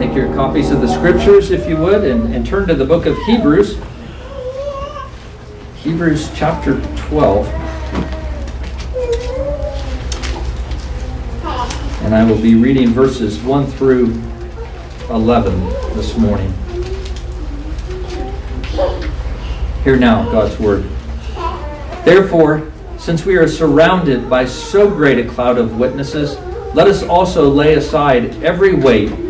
Take your copies of the scriptures, if you would, and, and turn to the book of Hebrews. Hebrews chapter 12. And I will be reading verses 1 through 11 this morning. Hear now God's word. Therefore, since we are surrounded by so great a cloud of witnesses, let us also lay aside every weight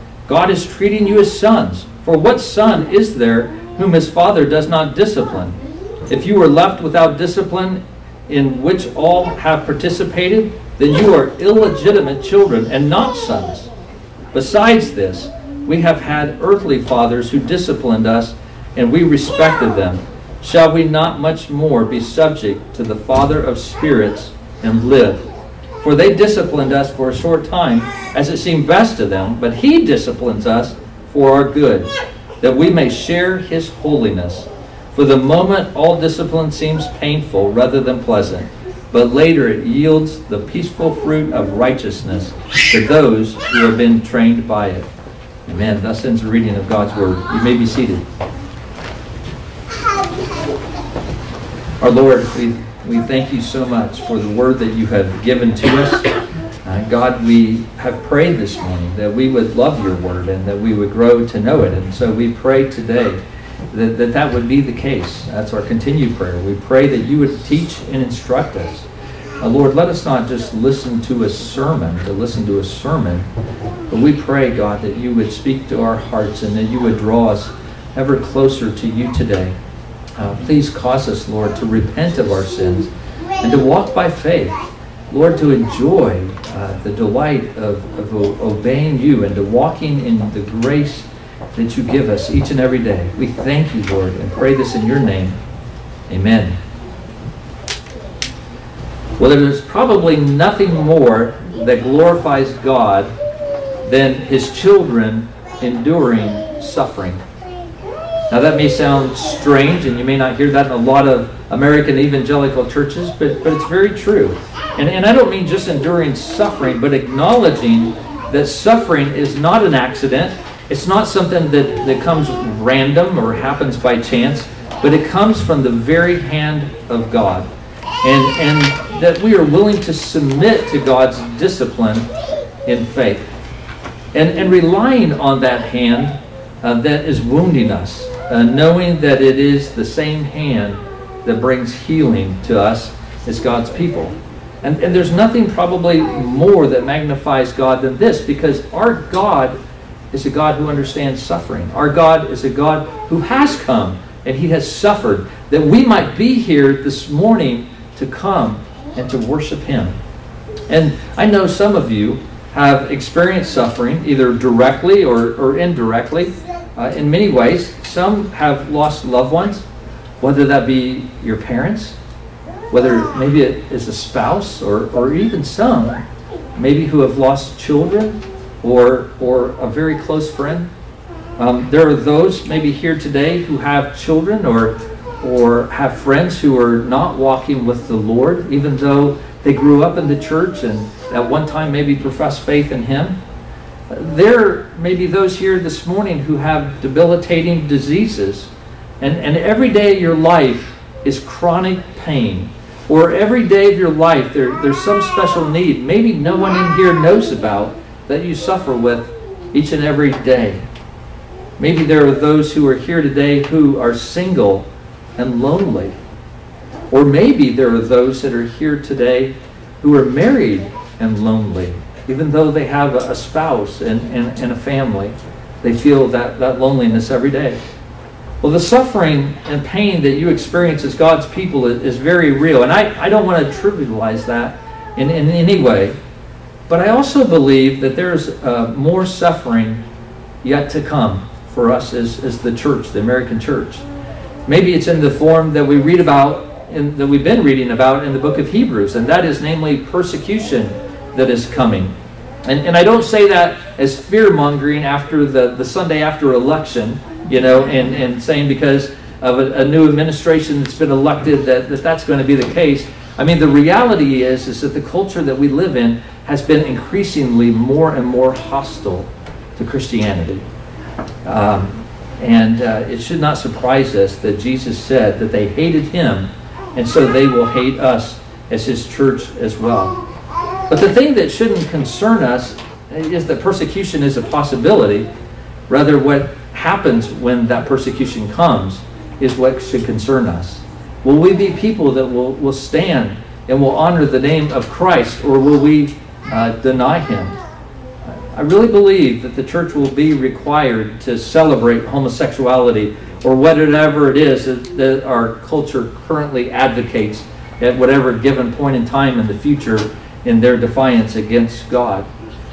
God is treating you as sons. For what son is there whom his father does not discipline? If you were left without discipline in which all have participated, then you are illegitimate children and not sons. Besides this, we have had earthly fathers who disciplined us, and we respected them. Shall we not much more be subject to the Father of spirits and live? For they disciplined us for a short time, as it seemed best to them, but He disciplines us for our good, that we may share his holiness. For the moment, all discipline seems painful rather than pleasant, but later it yields the peaceful fruit of righteousness to those who have been trained by it. Amen. Thus ends the reading of God's word. You may be seated. Our Lord, we, we thank you so much for the word that you have given to us. Uh, God, we have prayed this morning that we would love your word and that we would grow to know it. And so we pray today that that, that would be the case. That's our continued prayer. We pray that you would teach and instruct us. Uh, Lord, let us not just listen to a sermon, to listen to a sermon, but we pray, God, that you would speak to our hearts and that you would draw us ever closer to you today. Uh, please cause us, Lord, to repent of our sins and to walk by faith. Lord, to enjoy uh, the delight of, of obeying you and to walking in the grace that you give us each and every day. We thank you, Lord, and pray this in your name. Amen. Well, there's probably nothing more that glorifies God than his children enduring suffering. Now, that may sound strange, and you may not hear that in a lot of American evangelical churches, but, but it's very true. And, and I don't mean just enduring suffering, but acknowledging that suffering is not an accident. It's not something that, that comes random or happens by chance, but it comes from the very hand of God. And, and that we are willing to submit to God's discipline in faith. And, and relying on that hand uh, that is wounding us, uh, knowing that it is the same hand that brings healing to us as God's people. And, and there's nothing probably more that magnifies God than this because our God is a God who understands suffering. Our God is a God who has come and he has suffered that we might be here this morning to come and to worship him. And I know some of you have experienced suffering either directly or, or indirectly uh, in many ways. Some have lost loved ones, whether that be your parents, whether maybe it is a spouse or, or even some, maybe who have lost children or, or a very close friend. Um, there are those maybe here today who have children or, or have friends who are not walking with the Lord, even though they grew up in the church and at one time maybe professed faith in Him. There may be those here this morning who have debilitating diseases, and, and every day of your life is chronic pain or every day of your life there, there's some special need maybe no one in here knows about that you suffer with each and every day Maybe there are those who are here today who are single and lonely. Or maybe there are those that are here today who are married and lonely. Even though they have a spouse and, and, and a family, they feel that, that loneliness every day. Well, the suffering and pain that you experience as God's people is, is very real. And I, I don't want to trivialize that in, in any way. But I also believe that there's uh, more suffering yet to come for us as, as the church, the American church. Maybe it's in the form that we read about, in, that we've been reading about in the book of Hebrews, and that is namely persecution that is coming. And, and I don't say that as fear mongering after the, the Sunday after election you know, and, and saying because of a, a new administration that's been elected that, that that's going to be the case. I mean, the reality is, is that the culture that we live in has been increasingly more and more hostile to Christianity. Um, and uh, it should not surprise us that Jesus said that they hated him, and so they will hate us as his church as well. But the thing that shouldn't concern us is that persecution is a possibility. Rather, what happens when that persecution comes is what should concern us. Will we be people that will, will stand and will honor the name of Christ, or will we uh, deny him? I really believe that the church will be required to celebrate homosexuality or whatever it is that, that our culture currently advocates at whatever given point in time in the future in their defiance against God.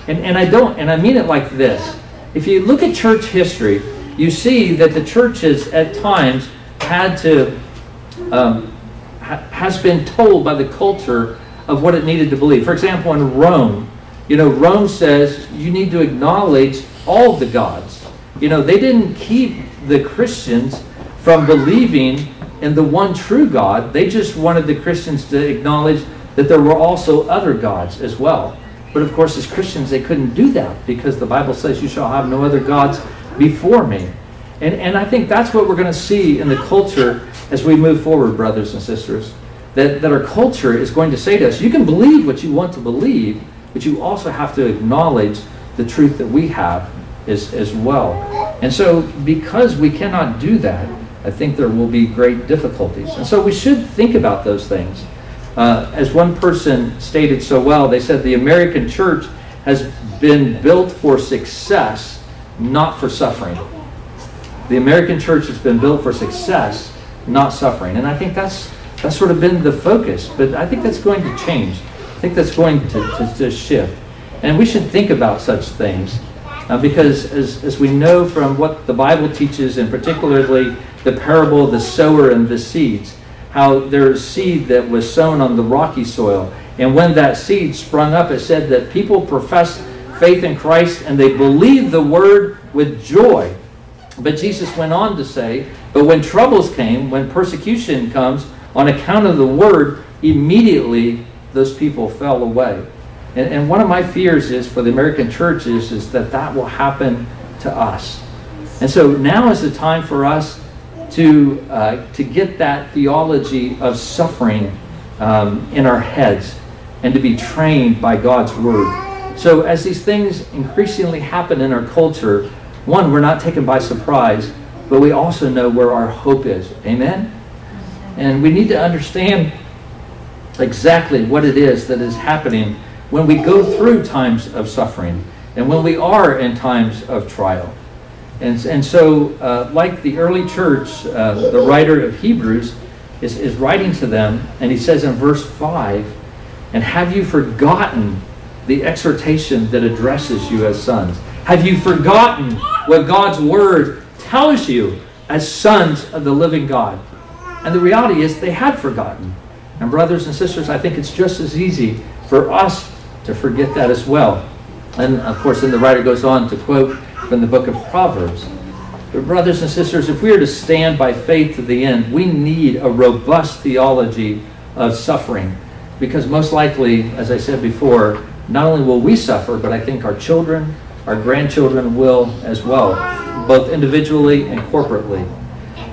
And, and I don't, and I mean it like this. If you look at church history, you see that the churches at times had to, um, ha- has been told by the culture of what it needed to believe. For example, in Rome, you know, Rome says you need to acknowledge all the gods. You know, they didn't keep the Christians from believing in the one true God. They just wanted the Christians to acknowledge that there were also other gods as well. But of course, as Christians, they couldn't do that because the Bible says, You shall have no other gods before me. And, and I think that's what we're going to see in the culture as we move forward, brothers and sisters. That, that our culture is going to say to us, you can believe what you want to believe, but you also have to acknowledge the truth that we have as, as well. And so, because we cannot do that, I think there will be great difficulties. And so, we should think about those things. Uh, as one person stated so well, they said the American church has been built for success not for suffering. The American church has been built for success, not suffering. And I think that's that's sort of been the focus. But I think that's going to change. I think that's going to, to, to shift. And we should think about such things. Uh, because as, as we know from what the Bible teaches, and particularly the parable of the sower and the seeds, how there's seed that was sown on the rocky soil. And when that seed sprung up, it said that people professed faith in Christ and they believed the word with joy. But Jesus went on to say, But when troubles came, when persecution comes, on account of the word, immediately those people fell away. And, and one of my fears is for the American church is, is that that will happen to us. And so now is the time for us to, uh, to get that theology of suffering um, in our heads and to be trained by God's word. So, as these things increasingly happen in our culture, one, we're not taken by surprise, but we also know where our hope is. Amen? And we need to understand exactly what it is that is happening when we go through times of suffering and when we are in times of trial. And, and so, uh, like the early church, uh, the writer of Hebrews is, is writing to them, and he says in verse 5 And have you forgotten the exhortation that addresses you as sons? Have you forgotten what God's word tells you as sons of the living God? And the reality is they had forgotten. And brothers and sisters, I think it's just as easy for us to forget that as well. And of course, then the writer goes on to quote from the book of Proverbs. But brothers and sisters, if we are to stand by faith to the end, we need a robust theology of suffering. Because most likely, as I said before, not only will we suffer, but I think our children, our grandchildren will as well, both individually and corporately.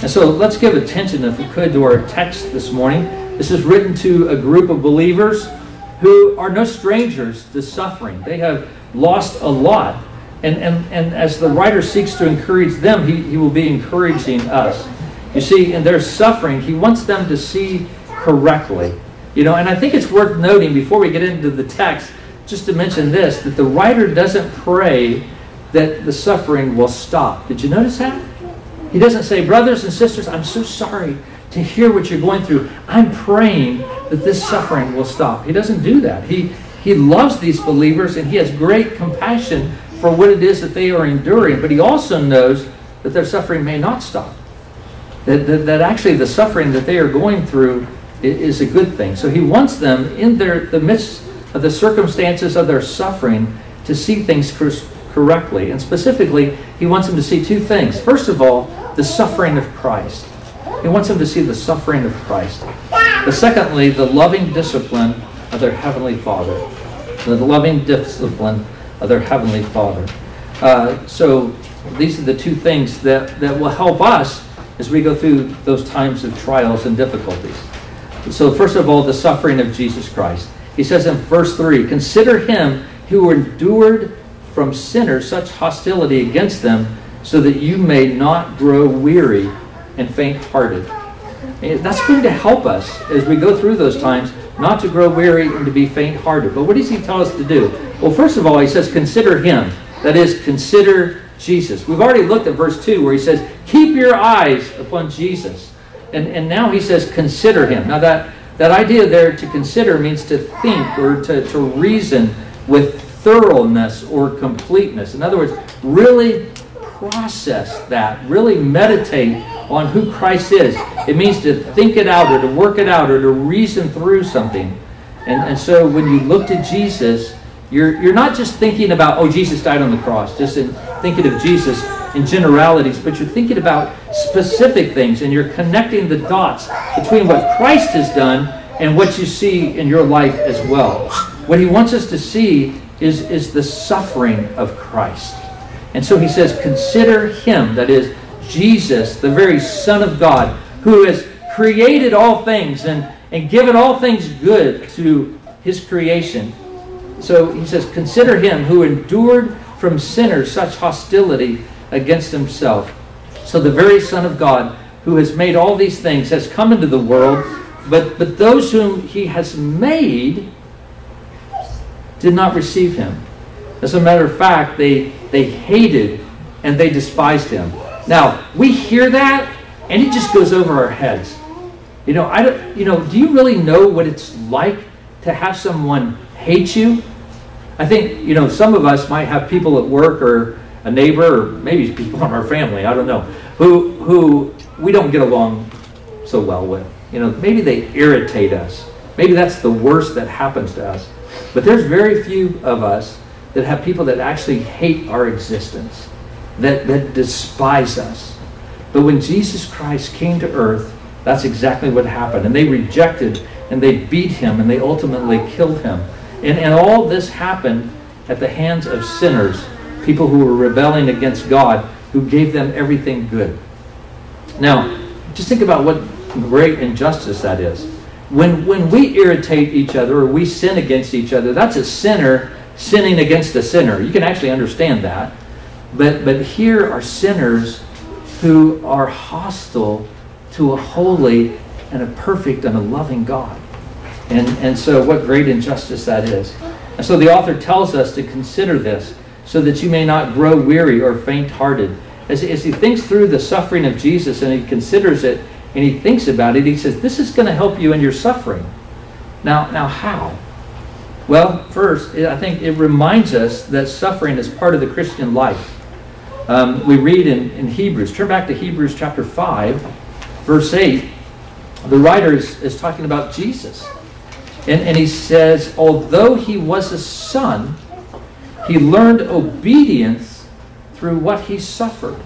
And so let's give attention, if we could, to our text this morning. This is written to a group of believers who are no strangers to suffering. They have lost a lot. And, and, and as the writer seeks to encourage them, he, he will be encouraging us. You see, in their suffering, he wants them to see correctly. You know, and I think it's worth noting before we get into the text, just to mention this, that the writer doesn't pray that the suffering will stop. Did you notice that? He doesn't say, brothers and sisters, I'm so sorry to hear what you're going through. I'm praying that this suffering will stop. He doesn't do that. He, he loves these believers and he has great compassion for what it is that they are enduring, but he also knows that their suffering may not stop. That, that, that actually the suffering that they are going through is, a good thing. So he wants them in their, the midst of the circumstances of their suffering to see things correctly. And specifically, he wants them to see two things. First of all, the suffering of Christ. He wants them to see the suffering of Christ. The secondly, the loving discipline of their Heavenly Father. The loving discipline of their Heavenly Father. Uh, so these are the two things that, that will help us as we go through those times of trials and difficulties. So first of all, the suffering of Jesus Christ. He says in verse 3, Consider him who endured from sinners such hostility against them, so that you may not grow weary and faint hearted. That's going to help us as we go through those times not to grow weary and to be faint hearted. But what does he tell us to do? Well, first of all, he says, Consider him. That is, consider Jesus. We've already looked at verse 2 where he says, Keep your eyes upon Jesus. And, and now he says, Consider him. Now, that, that idea there to consider means to think or to, to reason with thoroughness or completeness. In other words, really process that, really meditate on who Christ is. It means to think it out or to work it out or to reason through something. And, and so when you look to Jesus, you're, you're not just thinking about, oh, Jesus died on the cross, just in thinking of Jesus in generalities, but you're thinking about specific things and you're connecting the dots between what Christ has done and what you see in your life as well. What he wants us to see is, is the suffering of Christ. And so he says, consider him, that is, Jesus, the very Son of God, who has created all things and, and given all things good to his creation. So he says, consider him who endured from sinners such hostility against himself. So the very Son of God, who has made all these things, has come into the world, but, but those whom he has made did not receive him. As a matter of fact, they, they hated and they despised him. Now, we hear that and it just goes over our heads. You know, I don't, you know, do you really know what it's like to have someone hate you? I think, you know, some of us might have people at work or a neighbor or maybe people from our family, I don't know, who who we don't get along so well with. You know, maybe they irritate us. Maybe that's the worst that happens to us. But there's very few of us that have people that actually hate our existence, that, that despise us. But when Jesus Christ came to earth, that's exactly what happened. And they rejected and they beat him and they ultimately killed him. And, and all this happened at the hands of sinners, people who were rebelling against God, who gave them everything good. Now, just think about what great injustice that is. When, when we irritate each other or we sin against each other, that's a sinner sinning against a sinner. You can actually understand that. But, but here are sinners who are hostile to a holy and a perfect and a loving God. And, and so, what great injustice that is. And so, the author tells us to consider this so that you may not grow weary or faint hearted. As, as he thinks through the suffering of Jesus and he considers it, and he thinks about it, he says, This is going to help you in your suffering. Now, now how? Well, first, I think it reminds us that suffering is part of the Christian life. Um, we read in, in Hebrews, turn back to Hebrews chapter 5, verse 8. The writer is, is talking about Jesus. And, and he says, Although he was a son, he learned obedience through what he suffered.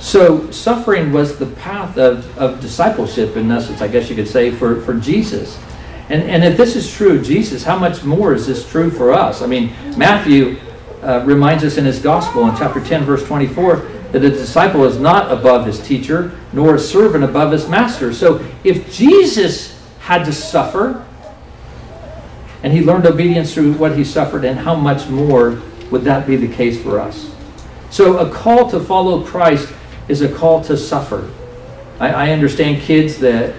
So suffering was the path of, of discipleship, in essence, I guess you could say, for, for Jesus. And, and if this is true, Jesus, how much more is this true for us? I mean, Matthew uh, reminds us in his gospel in chapter 10, verse 24, that a disciple is not above his teacher, nor a servant above his master. So if Jesus had to suffer, and he learned obedience through what he suffered, and how much more would that be the case for us? So, a call to follow Christ is a call to suffer. I, I understand, kids, that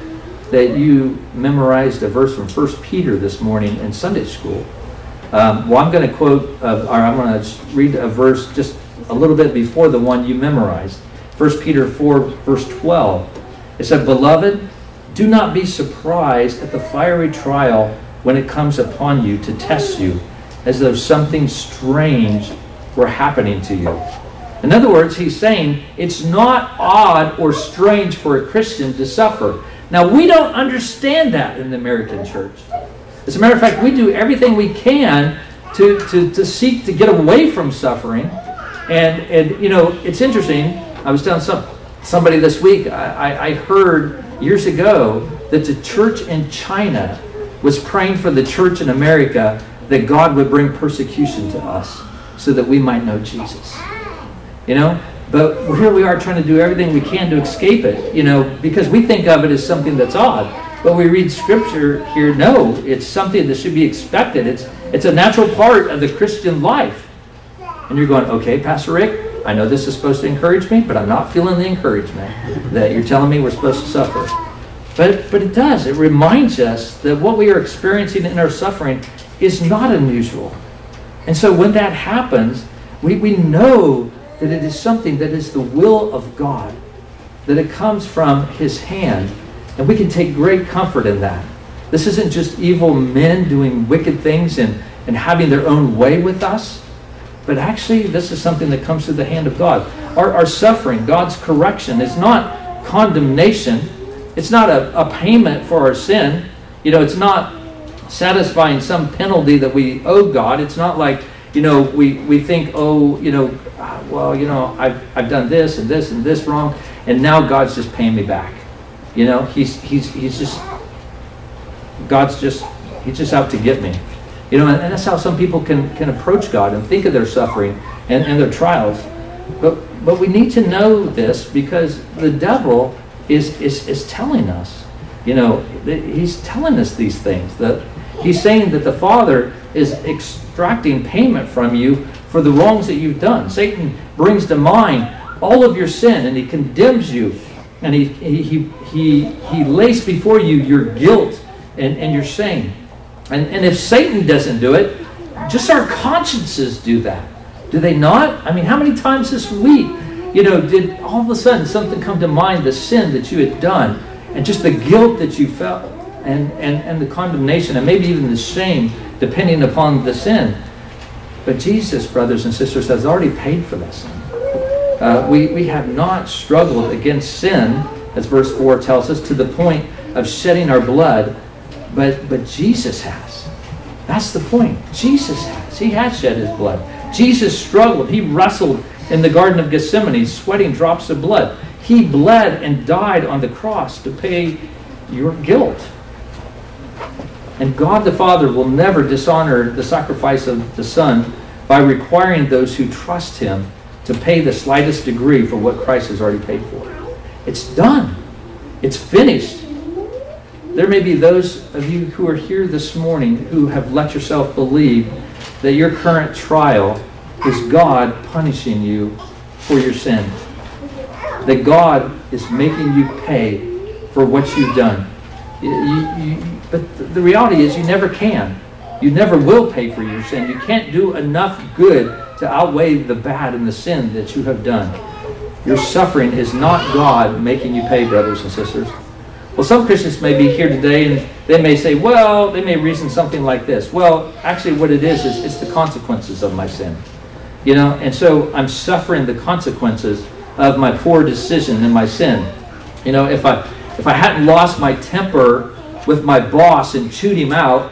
that you memorized a verse from 1 Peter this morning in Sunday school. Um, well, I'm going to quote, uh, or I'm going to read a verse just a little bit before the one you memorized. 1 Peter 4, verse 12. It said, Beloved, do not be surprised at the fiery trial when it comes upon you to test you, as though something strange were happening to you. In other words, he's saying it's not odd or strange for a Christian to suffer. Now, we don't understand that in the American church. As a matter of fact, we do everything we can to, to, to seek to get away from suffering. And, and, you know, it's interesting. I was telling some, somebody this week, I, I heard years ago that the church in China was praying for the church in America that God would bring persecution to us so that we might know Jesus. You know, but here we are trying to do everything we can to escape it, you know, because we think of it as something that's odd. But we read scripture here, no, it's something that should be expected. It's, it's a natural part of the Christian life. And you're going, okay, Pastor Rick, I know this is supposed to encourage me, but I'm not feeling the encouragement that you're telling me we're supposed to suffer. But, but it does. It reminds us that what we are experiencing in our suffering is not unusual. And so when that happens, we, we know that it is something that is the will of God, that it comes from His hand, and we can take great comfort in that. This isn't just evil men doing wicked things and, and having their own way with us, but actually, this is something that comes through the hand of God. Our, our suffering, God's correction, is not condemnation, it's not a, a payment for our sin. You know, it's not satisfying some penalty that we owe God. It's not like, you know, we, we think, oh, you know, ah, well, you know, I've, I've done this and this and this wrong, and now God's just paying me back. You know, he's, he's, he's just, God's just, he's just out to get me. You know, and, and that's how some people can, can approach God and think of their suffering and, and their trials. But, but we need to know this because the devil is, is, is telling us, you know, he's telling us these things. That he's saying that the Father is extracting payment from you for the wrongs that you've done. Satan brings to mind all of your sin and he condemns you and he, he, he, he lays before you your guilt and, and your shame. And, and if Satan doesn't do it, just our consciences do that. Do they not? I mean, how many times this week, you know, did all of a sudden something come to mind, the sin that you had done, and just the guilt that you felt, and, and, and the condemnation, and maybe even the shame, depending upon the sin. But Jesus, brothers and sisters, has already paid for that sin. Uh, we, we have not struggled against sin, as verse 4 tells us, to the point of shedding our blood, but, but Jesus has. That's the point. Jesus has. He has shed his blood. Jesus struggled. He wrestled in the Garden of Gethsemane, sweating drops of blood. He bled and died on the cross to pay your guilt. And God the Father will never dishonor the sacrifice of the Son by requiring those who trust Him to pay the slightest degree for what Christ has already paid for. It's done, it's finished. There may be those of you who are here this morning who have let yourself believe that your current trial is God punishing you for your sin. That God is making you pay for what you've done. You, you, but the reality is, you never can. You never will pay for your sin. You can't do enough good to outweigh the bad and the sin that you have done. Your suffering is not God making you pay, brothers and sisters. Well, some Christians may be here today and they may say, well, they may reason something like this. Well, actually, what it is, is it's the consequences of my sin. You know, and so I'm suffering the consequences of my poor decision and my sin. You know, if I if I hadn't lost my temper with my boss and chewed him out,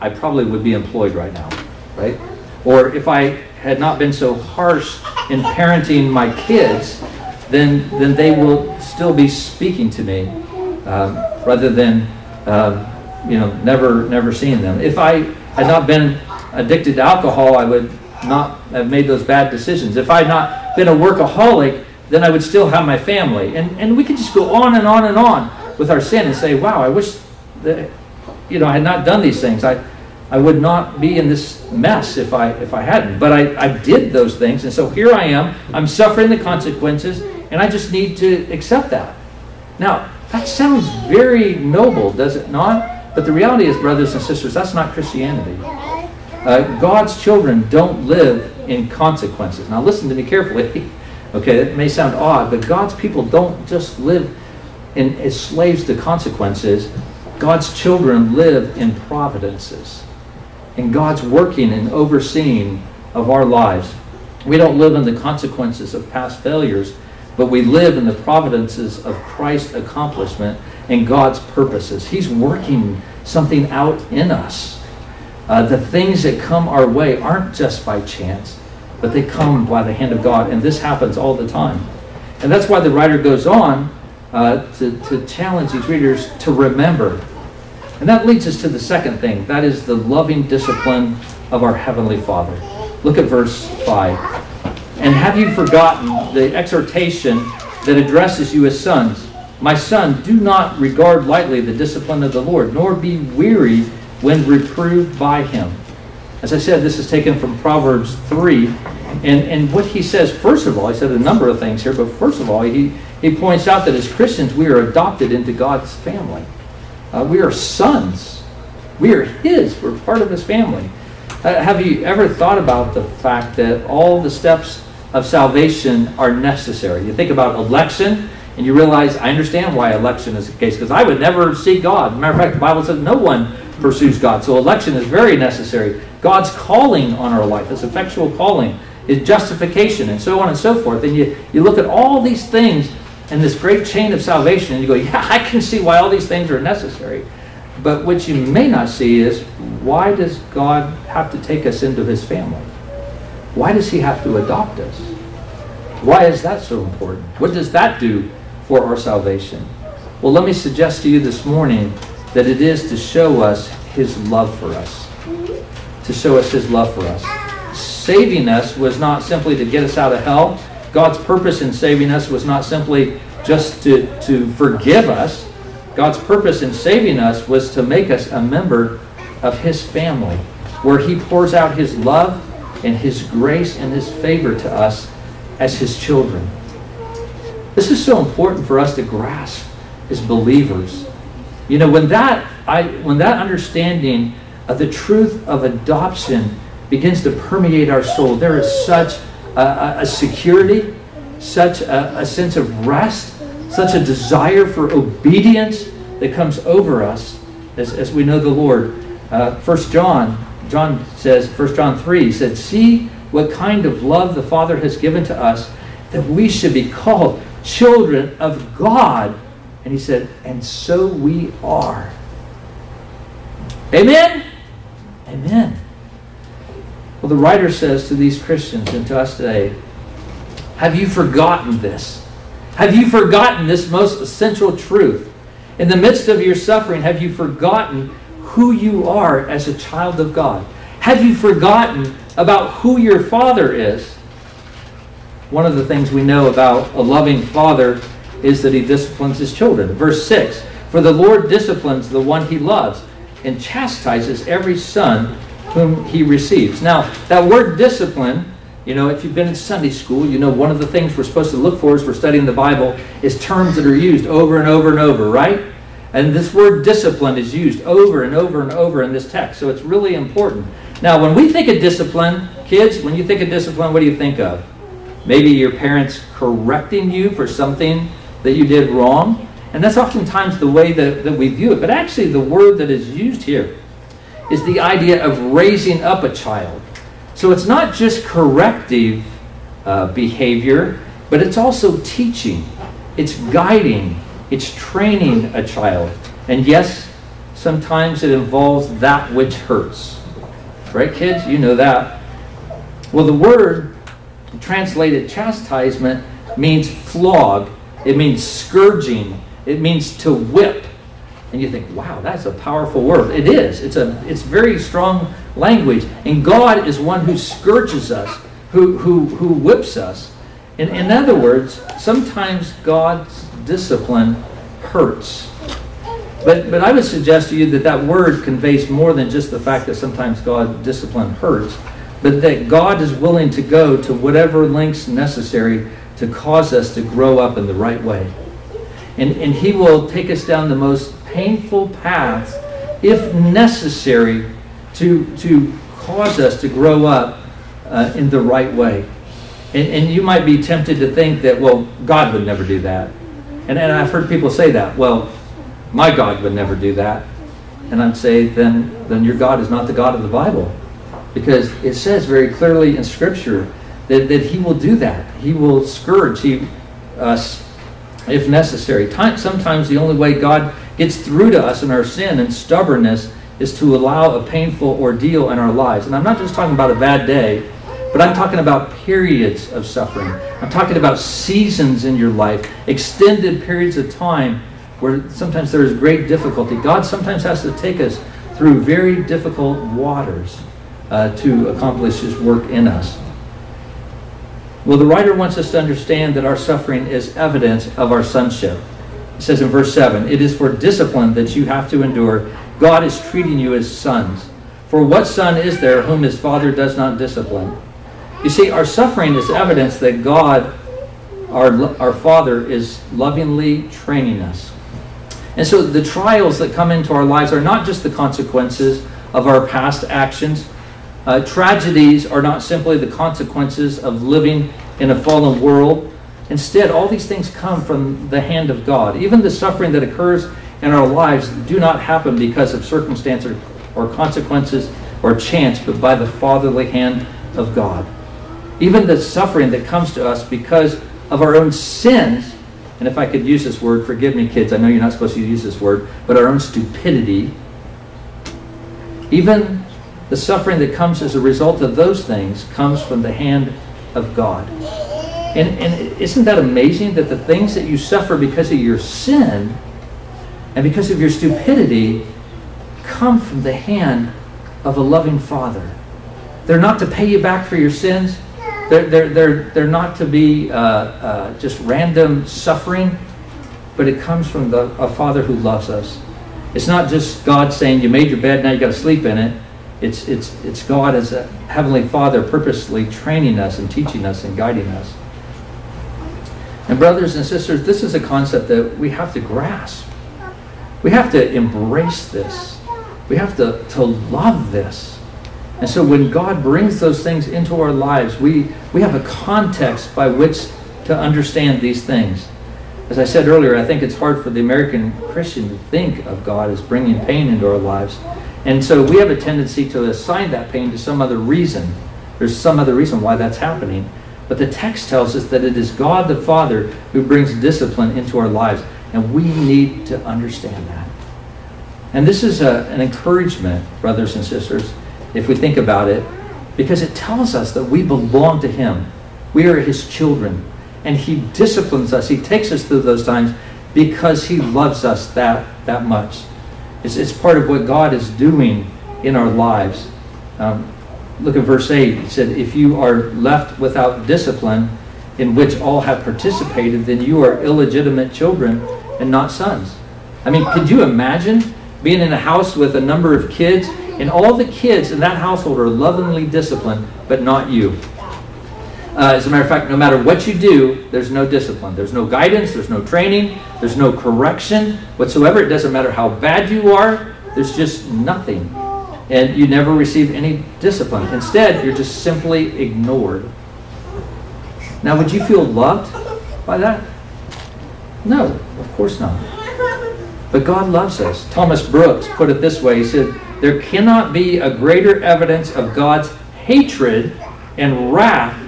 I probably would be employed right now, right? Or if I had not been so harsh in parenting my kids, then then they will still be speaking to me um, rather than um, you know never never seeing them. If I had not been addicted to alcohol, I would not have made those bad decisions. If I had not been a workaholic, then I would still have my family. And and we could just go on and on and on with our sin and say, wow, I wish that, you know, I had not done these things. I, I would not be in this mess if I if I hadn't. But I, I did those things, and so here I am. I'm suffering the consequences, and I just need to accept that. Now, that sounds very noble, does it not? But the reality is, brothers and sisters, that's not Christianity. Uh, God's children don't live in consequences. Now, listen to me carefully. okay, it may sound odd, but God's people don't just live in, as slaves to consequences. God's children live in providences and God's working and overseeing of our lives. We don't live in the consequences of past failures, but we live in the providences of Christ's accomplishment and God's purposes. He's working something out in us. Uh, the things that come our way aren't just by chance, but they come by the hand of God, and this happens all the time. And that's why the writer goes on uh, to, to challenge these readers to remember and that leads us to the second thing that is the loving discipline of our Heavenly Father. Look at verse 5. And have you forgotten the exhortation that addresses you as sons? My son, do not regard lightly the discipline of the Lord, nor be weary when reproved by him. As I said, this is taken from Proverbs 3. And, and what he says, first of all, he said a number of things here, but first of all, he, he points out that as Christians, we are adopted into God's family. Uh, we are sons. We are His. We're part of His family. Uh, have you ever thought about the fact that all the steps of salvation are necessary? You think about election, and you realize, I understand why election is the case, because I would never seek God. matter of fact, the Bible says no one pursues God. So election is very necessary. God's calling on our life, His effectual calling, His justification, and so on and so forth. And you, you look at all these things and this great chain of salvation, and you go, yeah, I can see why all these things are necessary. But what you may not see is why does God have to take us into his family? Why does he have to adopt us? Why is that so important? What does that do for our salvation? Well, let me suggest to you this morning that it is to show us his love for us. To show us his love for us. Saving us was not simply to get us out of hell, God's purpose in saving us was not simply just to, to forgive us. God's purpose in saving us was to make us a member of His family, where He pours out His love and His grace and His favor to us as His children. This is so important for us to grasp as believers. You know, when that, I, when that understanding of the truth of adoption begins to permeate our soul, there is such a, a security, such a, a sense of rest, such a desire for obedience that comes over us as, as we know the Lord. Uh, First John, John says, First John 3, he said, See what kind of love the Father has given to us that we should be called children of God. And he said, and so we are. Amen? Amen. Well, the writer says to these Christians and to us today, have you forgotten this? Have you forgotten this most essential truth? In the midst of your suffering, have you forgotten who you are as a child of God? Have you forgotten about who your father is? One of the things we know about a loving father is that he disciplines his children. Verse 6 For the Lord disciplines the one he loves and chastises every son whom he receives. Now, that word discipline, you know, if you've been in Sunday school, you know one of the things we're supposed to look for as we're studying the Bible is terms that are used over and over and over, right? And this word discipline is used over and over and over in this text, so it's really important. Now, when we think of discipline, kids, when you think of discipline, what do you think of? Maybe your parents correcting you for something that you did wrong. And that's oftentimes the way that, that we view it. But actually, the word that is used here is the idea of raising up a child. So it's not just corrective uh, behavior, but it's also teaching, it's guiding, it's training a child. And yes, sometimes it involves that which hurts. Right, kids? You know that. Well, the word translated chastisement means flog, it means scourging, it means to whip. And you think, wow, that's a powerful word. It is. It's a it's very strong language. And God is one who scourges us, who who who whips us. In, in other words, sometimes God's discipline hurts. But, but I would suggest to you that that word conveys more than just the fact that sometimes God's discipline hurts, but that God is willing to go to whatever lengths necessary to cause us to grow up in the right way. And, and He will take us down the most painful paths, if necessary, to, to cause us to grow up uh, in the right way. And, and you might be tempted to think that, well, God would never do that. And, and I've heard people say that. Well, my God would never do that. And I'd say, then, then your God is not the God of the Bible. Because it says very clearly in Scripture that, that He will do that. He will scourge he, us if necessary. Time, sometimes the only way God gets through to us in our sin and stubbornness is to allow a painful ordeal in our lives. And I'm not just talking about a bad day, but I'm talking about periods of suffering. I'm talking about seasons in your life, extended periods of time where sometimes there is great difficulty. God sometimes has to take us through very difficult waters uh, to accomplish His work in us. Well, the writer wants us to understand that our suffering is evidence of our sonship. It says in verse 7 It is for discipline that you have to endure. God is treating you as sons. For what son is there whom his father does not discipline? You see, our suffering is evidence that God, our, our Father, is lovingly training us. And so the trials that come into our lives are not just the consequences of our past actions. Uh, tragedies are not simply the consequences of living in a fallen world. Instead, all these things come from the hand of God. Even the suffering that occurs in our lives do not happen because of circumstance or, or consequences or chance, but by the fatherly hand of God. Even the suffering that comes to us because of our own sins, and if I could use this word, forgive me, kids, I know you're not supposed to use this word, but our own stupidity, even the suffering that comes as a result of those things comes from the hand of God. And, and isn't that amazing that the things that you suffer because of your sin and because of your stupidity come from the hand of a loving Father? They're not to pay you back for your sins. They're, they're, they're, they're not to be uh, uh, just random suffering, but it comes from the, a Father who loves us. It's not just God saying, You made your bed, now you got to sleep in it. It's, it's, it's God as a Heavenly Father purposely training us and teaching us and guiding us. And, brothers and sisters, this is a concept that we have to grasp. We have to embrace this. We have to, to love this. And so when God brings those things into our lives, we, we have a context by which to understand these things. As I said earlier, I think it's hard for the American Christian to think of God as bringing pain into our lives. And so we have a tendency to assign that pain to some other reason. There's some other reason why that's happening. But the text tells us that it is God the Father who brings discipline into our lives. And we need to understand that. And this is a, an encouragement, brothers and sisters, if we think about it, because it tells us that we belong to Him. We are His children. And He disciplines us. He takes us through those times because He loves us that, that much. It's, it's part of what God is doing in our lives. Um, look at verse 8. It said, If you are left without discipline, in which all have participated, then you are illegitimate children and not sons. I mean, could you imagine being in a house with a number of kids and all the kids in that household are lovingly disciplined, but not you. Uh, as a matter of fact, no matter what you do, there's no discipline. There's no guidance. There's no training. There's no correction whatsoever. It doesn't matter how bad you are. There's just nothing. And you never receive any discipline. Instead, you're just simply ignored. Now, would you feel loved by that? No, of course not. But God loves us. Thomas Brooks put it this way He said, there cannot be a greater evidence of God's hatred and wrath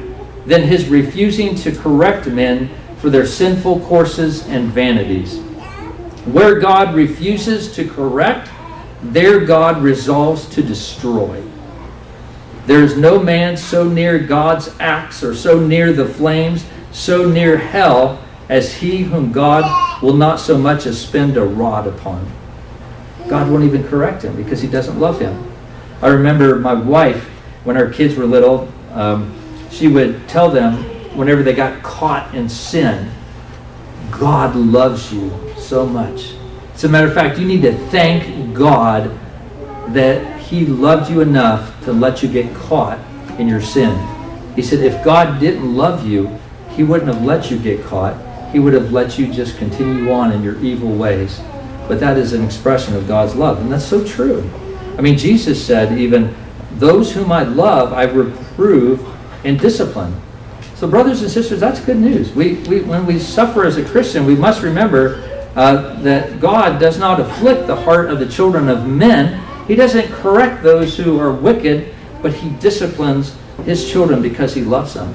than his refusing to correct men for their sinful courses and vanities. Where God refuses to correct, there God resolves to destroy. There is no man so near God's axe or so near the flames, so near hell, as he whom God will not so much as spend a rod upon. God won't even correct him because he doesn't love him. I remember my wife, when our kids were little, um, she would tell them whenever they got caught in sin, God loves you so much. As a matter of fact, you need to thank God that He loved you enough to let you get caught in your sin. He said, if God didn't love you, He wouldn't have let you get caught. He would have let you just continue on in your evil ways. But that is an expression of God's love. And that's so true. I mean, Jesus said, even, those whom I love, I reprove and discipline. So, brothers and sisters, that's good news. We, we, when we suffer as a Christian, we must remember uh, that God does not afflict the heart of the children of men. He doesn't correct those who are wicked, but He disciplines His children because He loves them.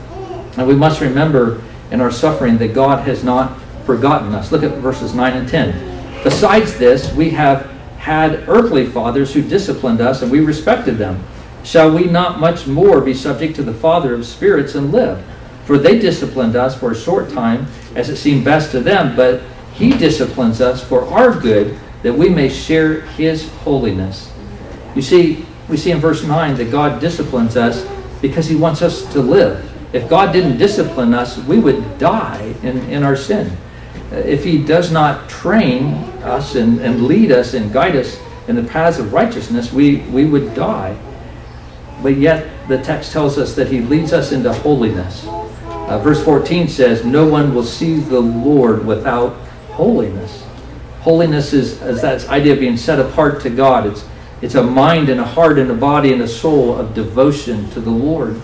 And we must remember in our suffering that God has not forgotten us. Look at verses 9 and 10. Besides this, we have had earthly fathers who disciplined us, and we respected them. Shall we not much more be subject to the Father of spirits and live? For they disciplined us for a short time, as it seemed best to them, but he disciplines us for our good, that we may share His holiness. You see, we see in verse 9 that God disciplines us because He wants us to live. If God didn't discipline us, we would die in, in our sin. If He does not train us and, and lead us and guide us in the paths of righteousness, we, we would die. But yet, the text tells us that He leads us into holiness. Uh, verse 14 says, No one will see the Lord without holiness. Holiness is, is that idea of being set apart to God. It's, it's a mind and a heart and a body and a soul of devotion to the Lord.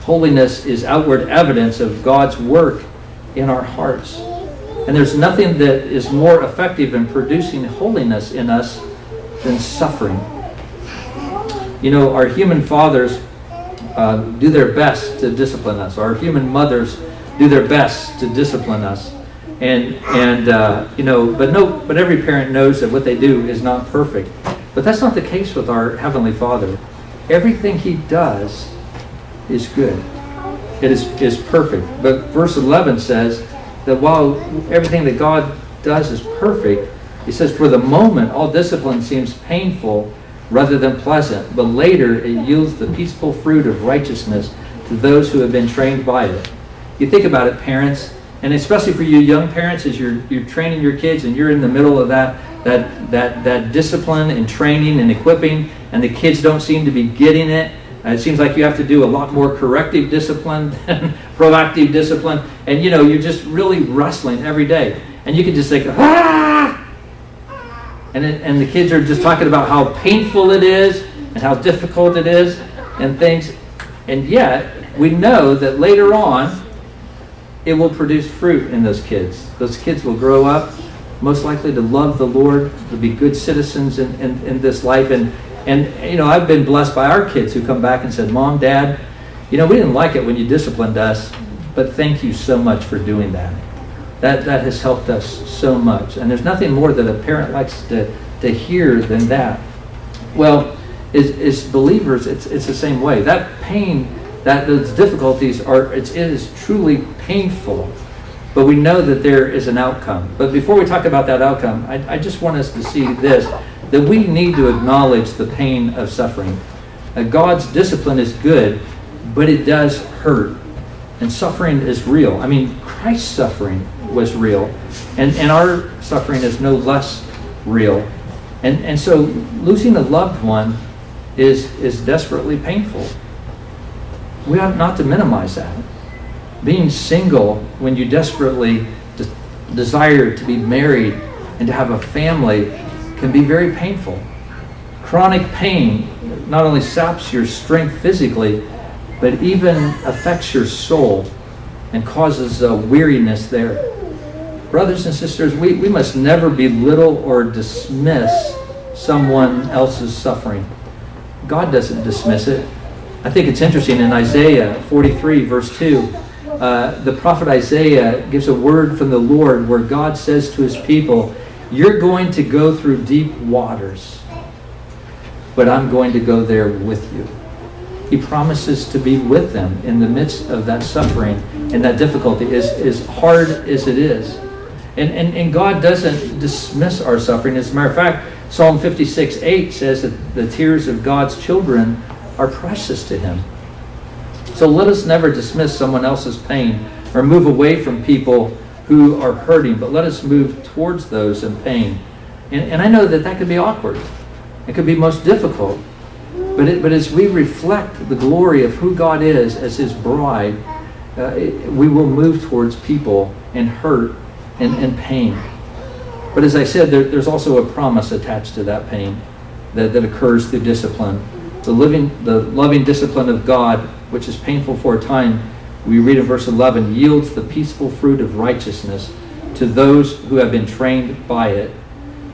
Holiness is outward evidence of God's work in our hearts. And there's nothing that is more effective in producing holiness in us than suffering. You know, our human fathers uh, do their best to discipline us. Our human mothers do their best to discipline us and and uh, you know, but no, but every parent knows that what they do is not perfect. But that's not the case with our heavenly Father. Everything He does is good. It is is perfect. But verse eleven says that while everything that God does is perfect, He says, for the moment, all discipline seems painful rather than pleasant, but later it yields the peaceful fruit of righteousness to those who have been trained by it. You think about it, parents and especially for you young parents as you're you're training your kids and you're in the middle of that that that that discipline and training and equipping and the kids don't seem to be getting it uh, it seems like you have to do a lot more corrective discipline than proactive discipline. And you know you're just really wrestling every day. And you can just think ah! And it, and the kids are just talking about how painful it is and how difficult it is and things. And yet we know that later on it will produce fruit in those kids. Those kids will grow up most likely to love the Lord, to be good citizens in, in, in this life. And, and, you know, I've been blessed by our kids who come back and said, Mom, Dad, you know, we didn't like it when you disciplined us, but thank you so much for doing that. That, that has helped us so much. And there's nothing more that a parent likes to, to hear than that. Well, as, as believers, it's, it's the same way. That pain that those difficulties are it is truly painful but we know that there is an outcome. But before we talk about that outcome I, I just want us to see this that we need to acknowledge the pain of suffering. Uh, god's discipline is good but it does hurt. And suffering is real. I mean christ's suffering was real and, and our suffering is no less real. And, and so losing a loved one is, is desperately painful we ought not to minimize that. Being single when you desperately de- desire to be married and to have a family can be very painful. Chronic pain not only saps your strength physically, but even affects your soul and causes a weariness there. Brothers and sisters, we, we must never belittle or dismiss someone else's suffering. God doesn't dismiss it. I think it's interesting in Isaiah 43, verse 2, uh, the prophet Isaiah gives a word from the Lord where God says to his people, You're going to go through deep waters, but I'm going to go there with you. He promises to be with them in the midst of that suffering and that difficulty, as, as hard as it is. And, and, and God doesn't dismiss our suffering. As a matter of fact, Psalm 56 8 says that the tears of God's children are precious to Him. So let us never dismiss someone else's pain or move away from people who are hurting, but let us move towards those in pain. And, and I know that that could be awkward. It could be most difficult. But, it, but as we reflect the glory of who God is as His bride, uh, it, we will move towards people and hurt and, and pain. But as I said, there, there's also a promise attached to that pain that, that occurs through discipline. The living, the loving discipline of God, which is painful for a time, we read in verse 11, yields the peaceful fruit of righteousness to those who have been trained by it.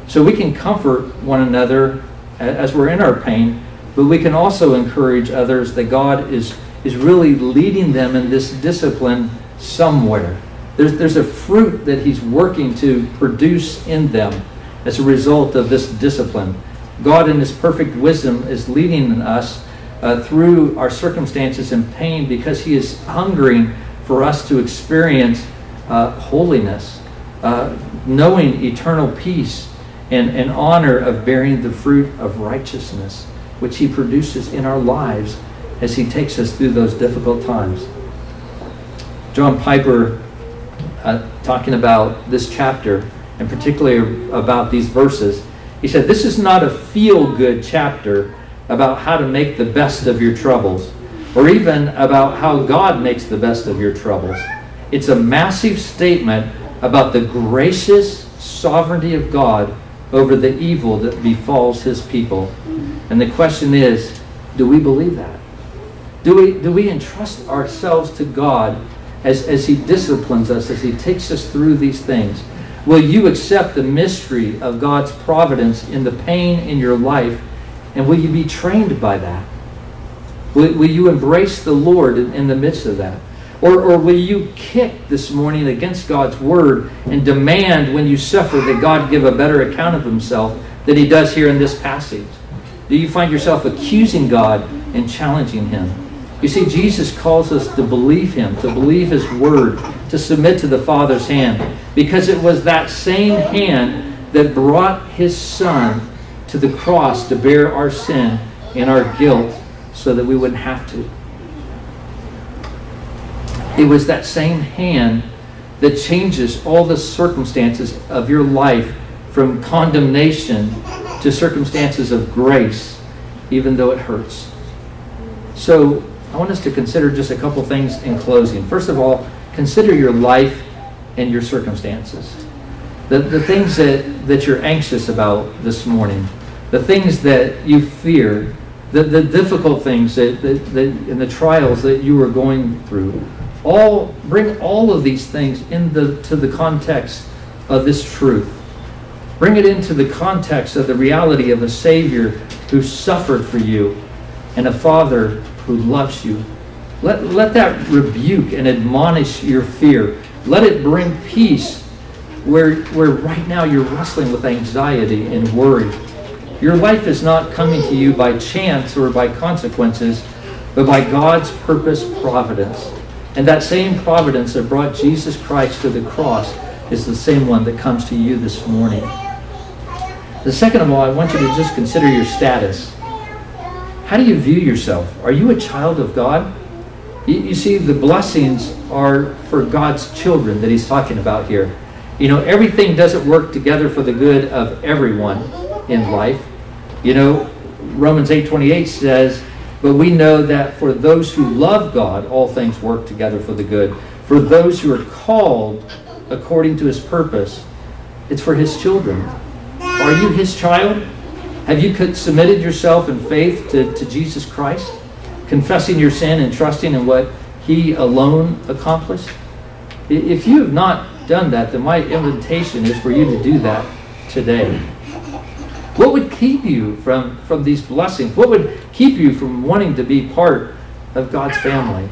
So we can comfort one another as we're in our pain but we can also encourage others that God is, is really leading them in this discipline somewhere. There's, there's a fruit that He's working to produce in them as a result of this discipline. God, in His perfect wisdom, is leading us uh, through our circumstances and pain because He is hungering for us to experience uh, holiness, uh, knowing eternal peace, and, and honor of bearing the fruit of righteousness which He produces in our lives as He takes us through those difficult times. John Piper, uh, talking about this chapter, and particularly about these verses, he said, This is not a feel good chapter about how to make the best of your troubles, or even about how God makes the best of your troubles. It's a massive statement about the gracious sovereignty of God over the evil that befalls his people. And the question is, do we believe that? Do we, do we entrust ourselves to God as, as He disciplines us, as He takes us through these things? Will you accept the mystery of God's providence in the pain in your life? And will you be trained by that? Will, will you embrace the Lord in, in the midst of that? Or, or will you kick this morning against God's word and demand when you suffer that God give a better account of himself than he does here in this passage? Do you find yourself accusing God and challenging Him? You see, Jesus calls us to believe Him, to believe His Word, to submit to the Father's hand, because it was that same hand that brought His Son to the cross to bear our sin and our guilt so that we wouldn't have to. It was that same hand that changes all the circumstances of your life from condemnation to circumstances of grace, even though it hurts. So, I want us to consider just a couple things in closing. First of all, consider your life and your circumstances. The, the things that, that you're anxious about this morning, the things that you fear, the, the difficult things that, that, that, and the trials that you are going through. All bring all of these things into the context of this truth. Bring it into the context of the reality of a Savior who suffered for you and a Father who loves you. Let, let that rebuke and admonish your fear. Let it bring peace where, where right now you're wrestling with anxiety and worry. Your life is not coming to you by chance or by consequences, but by God's purpose providence. And that same providence that brought Jesus Christ to the cross is the same one that comes to you this morning. The second of all, I want you to just consider your status. How do you view yourself? Are you a child of God? You, you see, the blessings are for God's children that he's talking about here. You know, everything doesn't work together for the good of everyone in life. You know, Romans 8:28 says, "But we know that for those who love God, all things work together for the good. For those who are called according to his purpose, it's for his children." Are you his child? Have you submitted yourself in faith to, to Jesus Christ, confessing your sin and trusting in what he alone accomplished? If you have not done that, then my invitation is for you to do that today. What would keep you from, from these blessings? What would keep you from wanting to be part of God's family?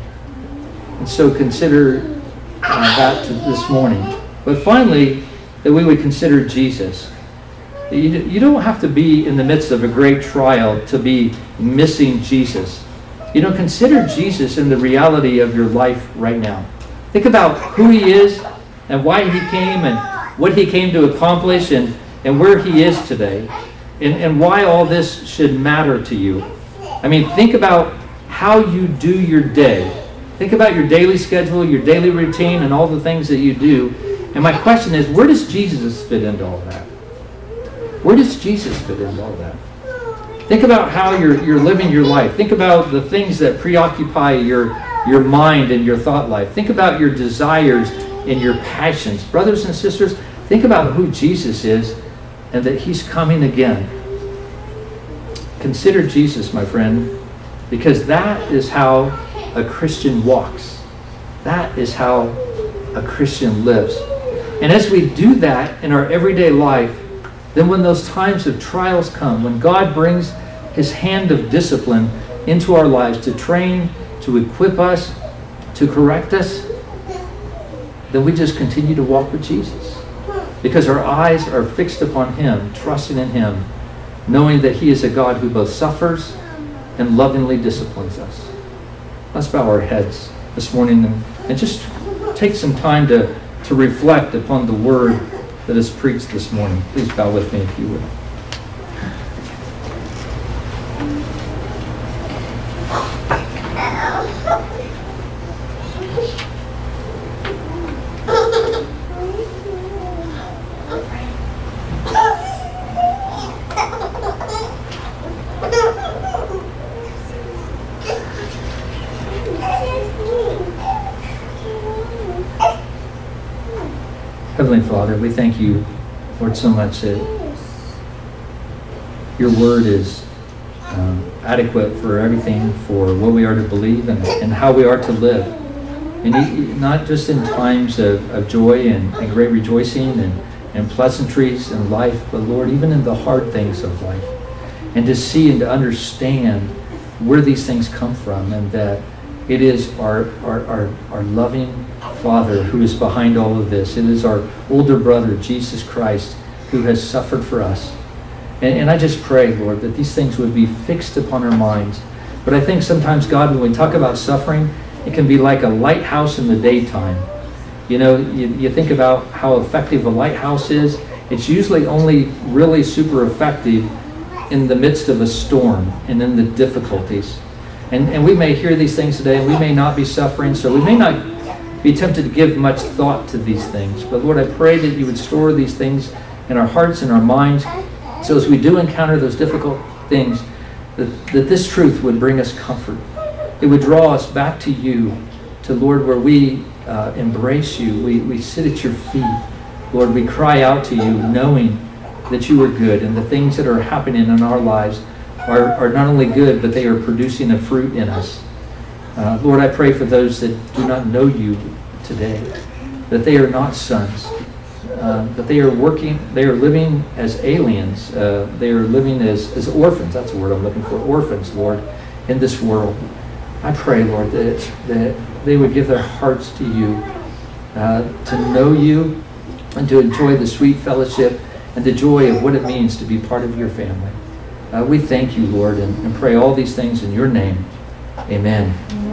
And so consider uh, that this morning. But finally, that we would consider Jesus. You, you don't have to be in the midst of a great trial to be missing Jesus. You know, consider Jesus in the reality of your life right now. Think about who he is and why he came and what he came to accomplish and, and where he is today and, and why all this should matter to you. I mean, think about how you do your day. Think about your daily schedule, your daily routine, and all the things that you do. And my question is, where does Jesus fit into all that? Where does Jesus fit into all that? Think about how you're, you're living your life. Think about the things that preoccupy your, your mind and your thought life. Think about your desires and your passions. Brothers and sisters, think about who Jesus is and that he's coming again. Consider Jesus, my friend, because that is how a Christian walks. That is how a Christian lives. And as we do that in our everyday life, then when those times of trials come, when God brings his hand of discipline into our lives to train, to equip us, to correct us, then we just continue to walk with Jesus. Because our eyes are fixed upon him, trusting in him, knowing that he is a God who both suffers and lovingly disciplines us. Let's bow our heads this morning and, just take some time to, to reflect upon the word that is preached this morning. Please bow with me if you would. Heavenly Father, we thank you, Lord, so much that your word is um, adequate for everything, for what we are to believe and, and how we are to live. And not just in times of, of joy and, and great rejoicing and, and pleasantries in life, but Lord, even in the hard things of life. And to see and to understand where these things come from and that it is our, our, our, our loving Father who is behind all of this. It is our older brother, Jesus Christ, who has suffered for us. And, and I just pray, Lord, that these things would be fixed upon our minds. But I think sometimes, God, when we talk about suffering, it can be like a lighthouse in the daytime. You know, you, you think about how effective a lighthouse is. It's usually only really super effective in the midst of a storm and in the difficulties. And, and we may hear these things today, and we may not be suffering, so we may not be tempted to give much thought to these things. But Lord, I pray that you would store these things in our hearts and our minds, so as we do encounter those difficult things, that, that this truth would bring us comfort. It would draw us back to you, to Lord, where we uh, embrace you. We, we sit at your feet. Lord, we cry out to you, knowing that you are good and the things that are happening in our lives are, are not only good, but they are producing a fruit in us. Uh, Lord, I pray for those that do not know you today, that they are not sons, uh, that they are working, they are living as aliens, uh, they are living as, as orphans. That's the word I'm looking for, orphans, Lord, in this world. I pray, Lord, that, that they would give their hearts to you, uh, to know you, and to enjoy the sweet fellowship and the joy of what it means to be part of your family. Uh, we thank you, Lord, and, and, pray all these things in your name. Amen. Amen.